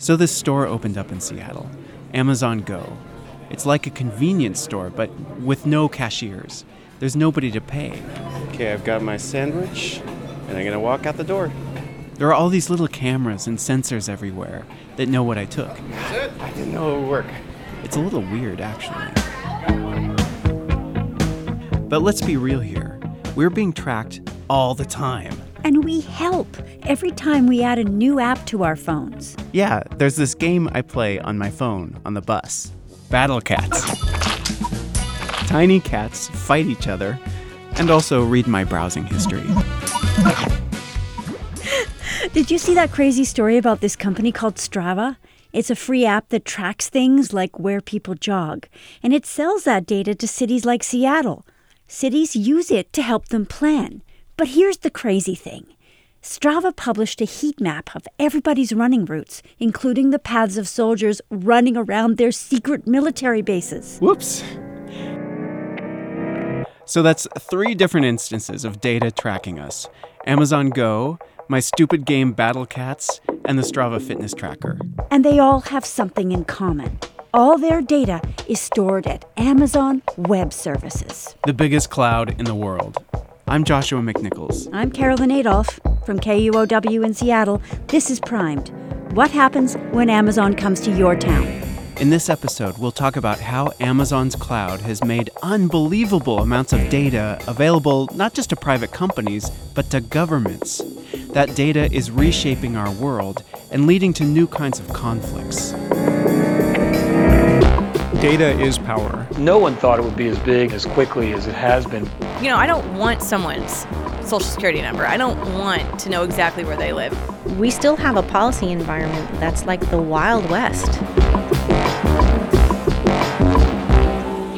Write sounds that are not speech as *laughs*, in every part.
So this store opened up in Seattle, Amazon Go. It's like a convenience store, but with no cashiers. There's nobody to pay. Okay, I've got my sandwich, and I'm gonna walk out the door. There are all these little cameras and sensors everywhere that know what I took. I didn't know it would work. It's a little weird, actually. But let's be real here. We're being tracked all the time. And we help every time we add a new app to our phones. Yeah, there's this game I play on my phone on the bus Battle Cats. Tiny cats fight each other and also read my browsing history. *laughs* Did you see that crazy story about this company called Strava? It's a free app that tracks things like where people jog, and it sells that data to cities like Seattle. Cities use it to help them plan. But here's the crazy thing Strava published a heat map of everybody's running routes, including the paths of soldiers running around their secret military bases. Whoops. So that's three different instances of data tracking us Amazon Go, my stupid game Battle Cats, and the Strava fitness tracker. And they all have something in common. All their data is stored at Amazon Web Services. The biggest cloud in the world. I'm Joshua McNichols. I'm Carolyn Adolph from KUOW in Seattle. This is Primed. What happens when Amazon comes to your town? In this episode, we'll talk about how Amazon's cloud has made unbelievable amounts of data available not just to private companies, but to governments. That data is reshaping our world and leading to new kinds of conflicts. Data is power. No one thought it would be as big as quickly as it has been. You know, I don't want someone's social security number. I don't want to know exactly where they live. We still have a policy environment that's like the Wild West.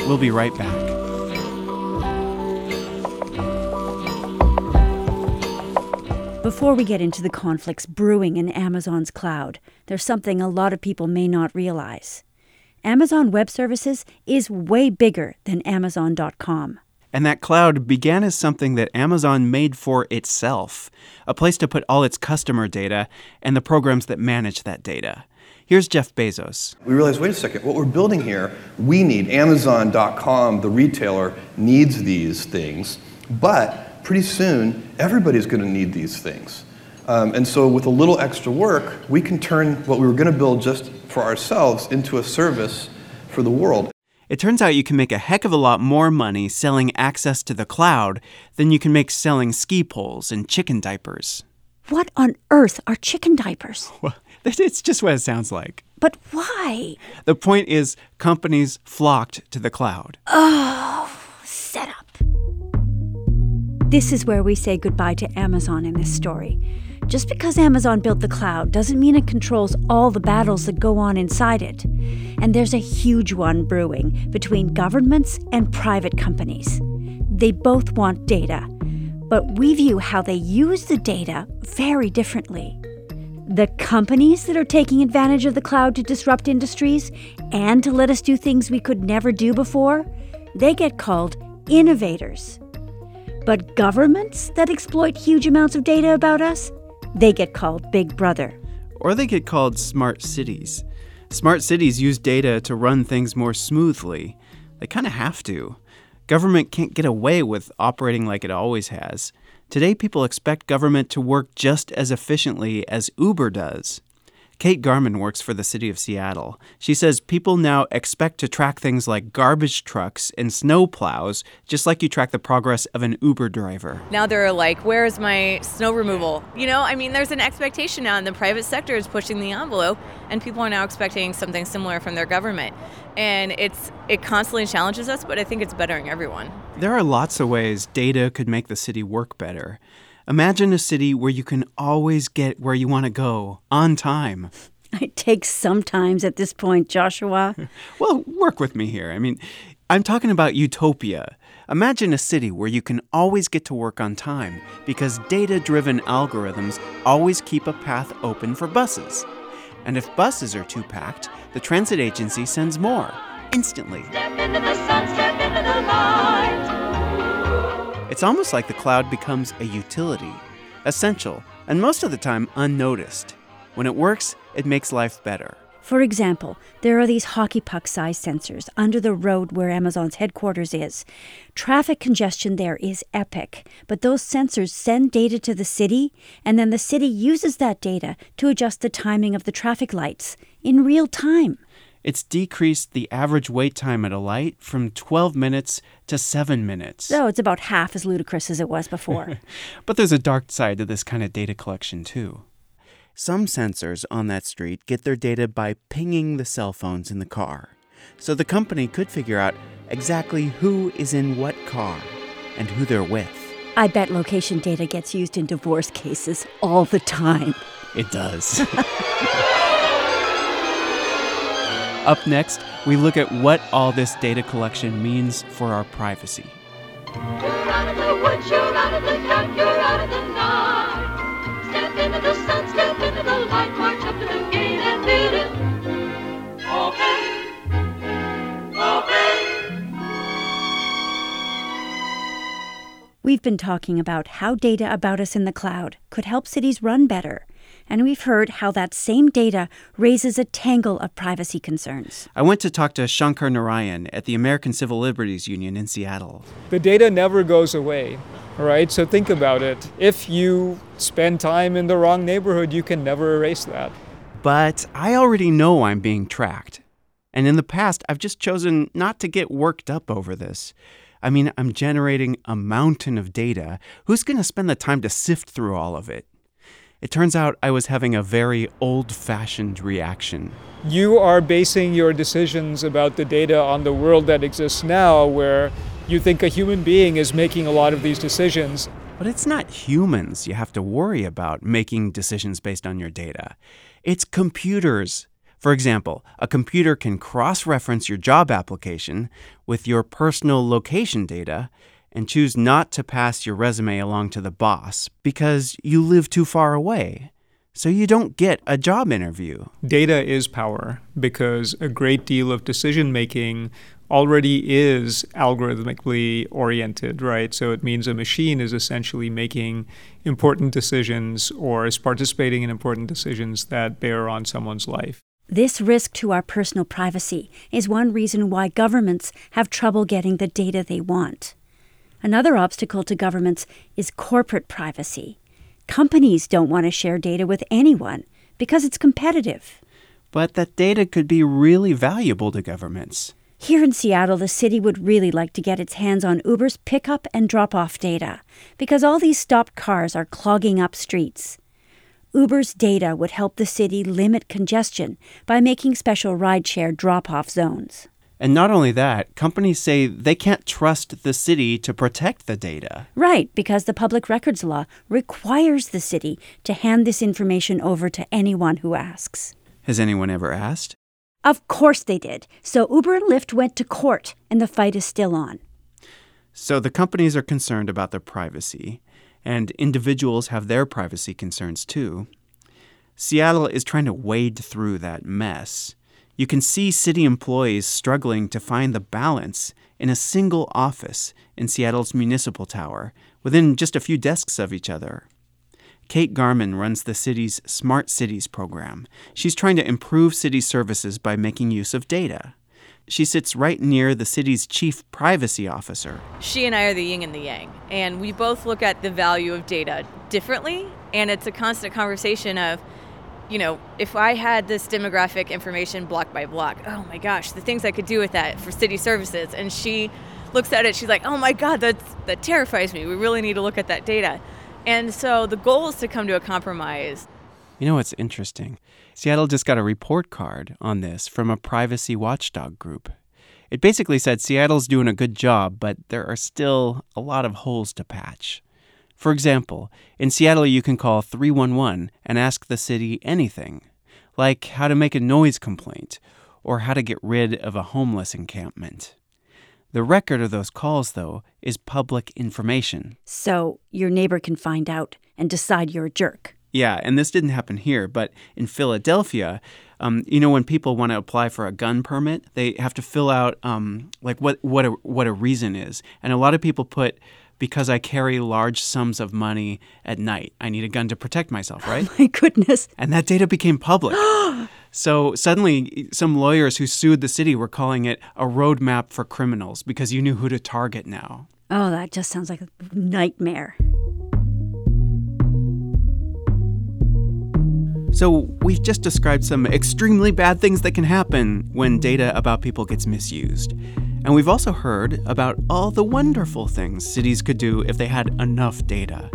We'll be right back. Before we get into the conflicts brewing in Amazon's cloud, there's something a lot of people may not realize. Amazon Web Services is way bigger than Amazon.com. And that cloud began as something that Amazon made for itself, a place to put all its customer data and the programs that manage that data. Here's Jeff Bezos. We realized, wait a second, what we're building here, we need Amazon.com, the retailer, needs these things, but pretty soon everybody's going to need these things. Um, and so, with a little extra work, we can turn what we were going to build just for ourselves into a service for the world. It turns out you can make a heck of a lot more money selling access to the cloud than you can make selling ski poles and chicken diapers. What on earth are chicken diapers? *laughs* Well, it's just what it sounds like. But why? The point is, companies flocked to the cloud. Oh, set up. This is where we say goodbye to Amazon in this story. Just because Amazon built the cloud doesn't mean it controls all the battles that go on inside it. And there's a huge one brewing between governments and private companies. They both want data, but we view how they use the data very differently. The companies that are taking advantage of the cloud to disrupt industries and to let us do things we could never do before, they get called innovators. But governments that exploit huge amounts of data about us, they get called Big Brother. Or they get called smart cities. Smart cities use data to run things more smoothly. They kind of have to. Government can't get away with operating like it always has. Today, people expect government to work just as efficiently as Uber does. Kate Garman works for the city of Seattle. She says people now expect to track things like garbage trucks and snow plows, just like you track the progress of an Uber driver. Now they're like, where's my snow removal? You know, I mean, there's an expectation now, and the private sector is pushing the envelope, and people are now expecting something similar from their government. And it's it constantly challenges us, but I think it's bettering everyone. There are lots of ways data could make the city work better. Imagine a city where you can always get where you want to go on time. *laughs* It takes some times at this point, Joshua. *laughs* well, work with me here. I mean, I'm talking about utopia. Imagine a city where you can always get to work on time because data driven algorithms always keep a path open for buses. And if buses are too packed, the transit agency sends more instantly. It's almost like the cloud becomes a utility, essential, and most of the time unnoticed. When it works, it makes life better. For example, there are these hockey puck sized sensors under the road where Amazon's headquarters is. Traffic congestion there is epic, but those sensors send data to the city, and then the city uses that data to adjust the timing of the traffic lights in real time. It's decreased the average wait time at a light from 12 minutes to 7 minutes. So it's about half as ludicrous as it was before. *laughs* but there's a dark side to this kind of data collection, too. Some sensors on that street get their data by pinging the cell phones in the car. So the company could figure out exactly who is in what car and who they're with. I bet location data gets used in divorce cases all the time. It does. *laughs* Up next, we look at what all this data collection means for our privacy. We've been talking about how data about us in the cloud could help cities run better and we've heard how that same data raises a tangle of privacy concerns. I went to talk to Shankar Narayan at the American Civil Liberties Union in Seattle. The data never goes away, right? So think about it. If you spend time in the wrong neighborhood, you can never erase that. But I already know I'm being tracked. And in the past, I've just chosen not to get worked up over this. I mean, I'm generating a mountain of data. Who's going to spend the time to sift through all of it? It turns out I was having a very old fashioned reaction. You are basing your decisions about the data on the world that exists now, where you think a human being is making a lot of these decisions. But it's not humans you have to worry about making decisions based on your data, it's computers. For example, a computer can cross reference your job application with your personal location data and choose not to pass your resume along to the boss because you live too far away. So you don't get a job interview. Data is power because a great deal of decision making already is algorithmically oriented, right? So it means a machine is essentially making important decisions or is participating in important decisions that bear on someone's life. This risk to our personal privacy is one reason why governments have trouble getting the data they want. Another obstacle to governments is corporate privacy. Companies don't want to share data with anyone because it's competitive. But that data could be really valuable to governments. Here in Seattle, the city would really like to get its hands on Uber's pickup and drop off data because all these stopped cars are clogging up streets. Uber's data would help the city limit congestion by making special rideshare drop off zones. And not only that, companies say they can't trust the city to protect the data. Right, because the public records law requires the city to hand this information over to anyone who asks. Has anyone ever asked? Of course they did. So Uber and Lyft went to court, and the fight is still on. So the companies are concerned about their privacy, and individuals have their privacy concerns too. Seattle is trying to wade through that mess. You can see city employees struggling to find the balance in a single office in Seattle's municipal tower, within just a few desks of each other. Kate Garman runs the city's Smart Cities program. She's trying to improve city services by making use of data. She sits right near the city's chief privacy officer. She and I are the yin and the yang, and we both look at the value of data differently, and it's a constant conversation of you know, if I had this demographic information block by block, oh my gosh, the things I could do with that for city services. And she looks at it, she's like, oh my God, that's, that terrifies me. We really need to look at that data. And so the goal is to come to a compromise. You know what's interesting? Seattle just got a report card on this from a privacy watchdog group. It basically said Seattle's doing a good job, but there are still a lot of holes to patch. For example, in Seattle, you can call 311 and ask the city anything, like how to make a noise complaint or how to get rid of a homeless encampment. The record of those calls, though, is public information. So your neighbor can find out and decide you're a jerk. Yeah, and this didn't happen here, but in Philadelphia, um, you know, when people want to apply for a gun permit, they have to fill out um, like what what a, what a reason is, and a lot of people put because I carry large sums of money at night. I need a gun to protect myself, right? Oh *laughs* My goodness. And that data became public. *gasps* so suddenly, some lawyers who sued the city were calling it a roadmap for criminals because you knew who to target now. Oh, that just sounds like a nightmare. So, we've just described some extremely bad things that can happen when data about people gets misused. And we've also heard about all the wonderful things cities could do if they had enough data.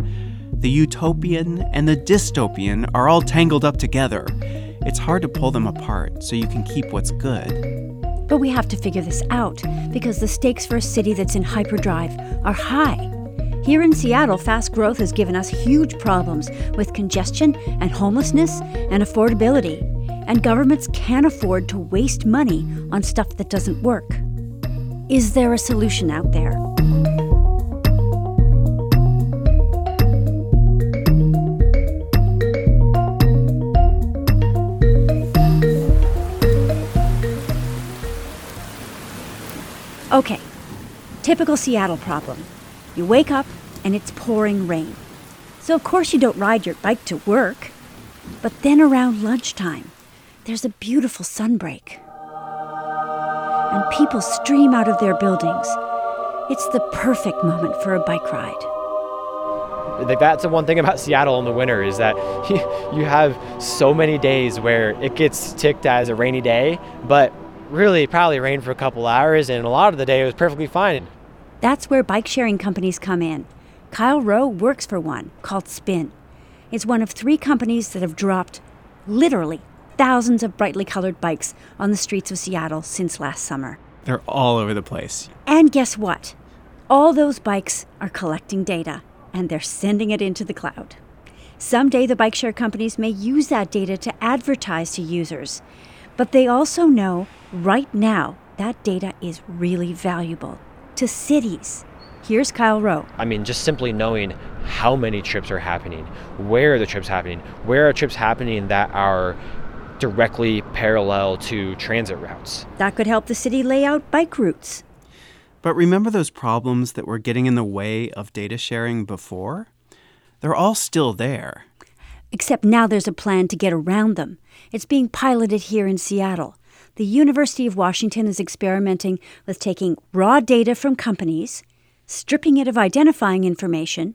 The utopian and the dystopian are all tangled up together. It's hard to pull them apart so you can keep what's good. But we have to figure this out because the stakes for a city that's in hyperdrive are high. Here in Seattle, fast growth has given us huge problems with congestion and homelessness and affordability. And governments can't afford to waste money on stuff that doesn't work. Is there a solution out there? Okay, typical Seattle problem. You wake up and it's pouring rain. So, of course, you don't ride your bike to work. But then around lunchtime, there's a beautiful sunbreak. And people stream out of their buildings. It's the perfect moment for a bike ride. Like that's the one thing about *laughs* Seattle in the winter is that you, *laughs* you have so many days where it gets ticked as a rainy day, but really probably rained for a couple hours and a lot of the day it was perfectly fine. That's where bike sharing companies come in. Kyle Rowe works for one called Spin. It's one of three companies that have dropped literally thousands of brightly colored bikes on the streets of Seattle since last summer. They're all over the place. And guess what? All those bikes are collecting data and they're sending it into the cloud. Someday the bike share companies may use that data to advertise to users, but they also know right now that data is really valuable to cities. Here's Kyle Rowe. I mean, just simply knowing how many trips are happening, where are the trips happening, where are trips happening that are directly parallel to transit routes. That could help the city lay out bike routes. But remember those problems that were getting in the way of data sharing before? They're all still there. Except now there's a plan to get around them. It's being piloted here in Seattle. The University of Washington is experimenting with taking raw data from companies stripping it of identifying information,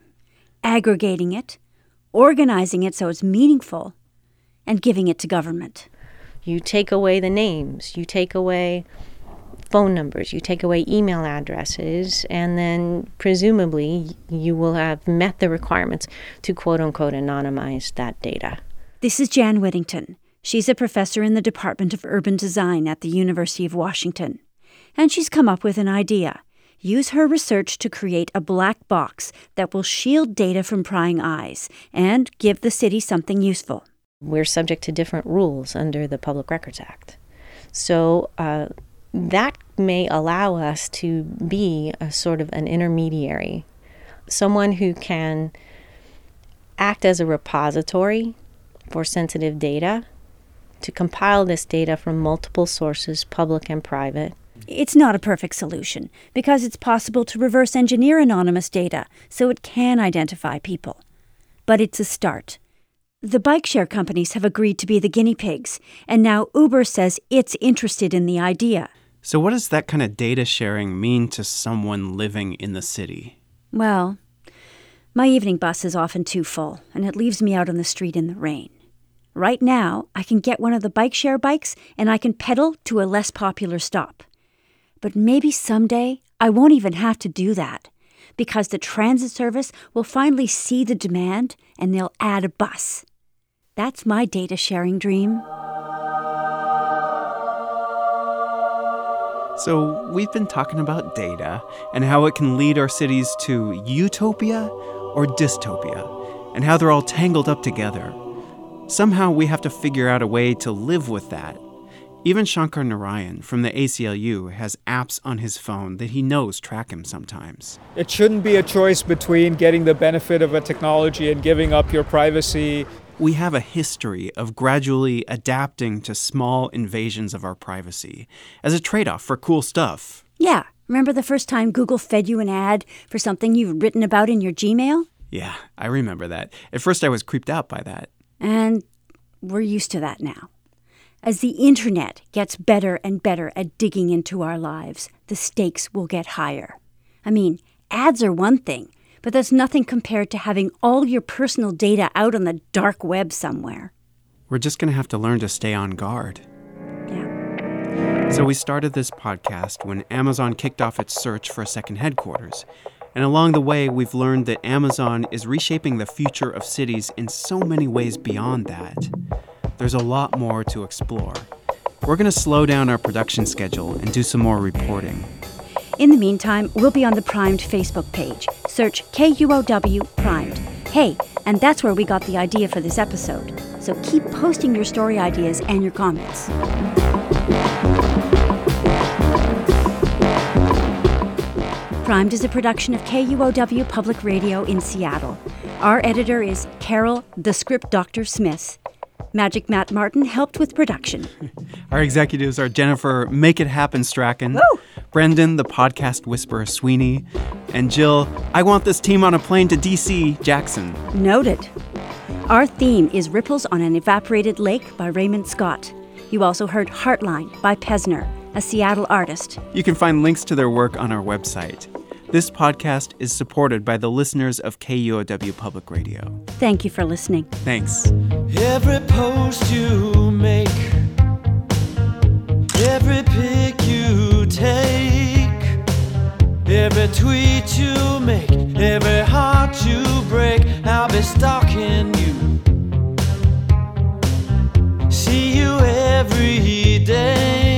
aggregating it, organizing it so it's meaningful, and giving it to government. You take away the names, you take away phone numbers, you take away email addresses, and then presumably you will have met the requirements to quote unquote anonymize that data. This is Jan Whittington. She's a professor in the Department of Urban Design at the University of Washington. And she's come up with an idea use her research to create a black box that will shield data from prying eyes and give the city something useful. We're subject to different rules under the Public Records Act. So uh, that may allow us to be a sort of an intermediary, someone who can act as a repository for sensitive data, to compile this data from multiple sources, public and private, it's not a perfect solution because it's possible to reverse engineer anonymous data so it can identify people. But it's a start. The bike share companies have agreed to be the guinea pigs, and now Uber says it's interested in the idea. So, what does that kind of data sharing mean to someone living in the city? Well, my evening bus is often too full, and it leaves me out on the street in the rain. Right now, I can get one of the bike share bikes and I can pedal to a less popular stop. But maybe someday I won't even have to do that because the transit service will finally see the demand and they'll add a bus. That's my data sharing dream. So, we've been talking about data and how it can lead our cities to utopia or dystopia, and how they're all tangled up together. Somehow we have to figure out a way to live with that even Shankar Narayan from the ACLU has apps on his phone that he knows track him sometimes. It shouldn't be a choice between getting the benefit of a technology and giving up your privacy. We have a history of gradually adapting to small invasions of our privacy as a trade off for cool stuff. Yeah, Remember the first time Google fed you an ad for something you've written about in your Gmail? Yeah, I remember that. At first, I was creeped out by that. And we're used to that now. As the internet gets better and better at digging into our lives, the stakes will get higher. I mean, ads are one thing, but that's nothing compared to having all your personal data out on the dark web somewhere. We're just going to have to learn to stay on guard. Yeah. So, we started this podcast when Amazon kicked off its search for a second headquarters. And along the way, we've learned that Amazon is reshaping the future of cities in so many ways beyond that. There's a lot more to explore. We're going to slow down our production schedule and do some more reporting. In the meantime, we'll be on the Primed Facebook page. Search KUOW Primed. Hey, and that's where we got the idea for this episode. So keep posting your story ideas and your comments. Primed is a production of KUOW Public Radio in Seattle. Our editor is Carol, the script Dr. Smith. Magic Matt Martin helped with production. *laughs* Our executives are Jennifer Make It Happen Strachan, Woo! Brendan, the podcast whisperer Sweeney, and Jill, I want this team on a plane to DC Jackson. Noted. Our theme is Ripples on an Evaporated Lake by Raymond Scott. You also heard Heartline by Pesner, a Seattle artist. You can find links to their work on our website. This podcast is supported by the listeners of KUOW Public Radio. Thank you for listening. Thanks. Every post you make, every every tweet you make, every heart you break, I'll be stalking you. See you every day,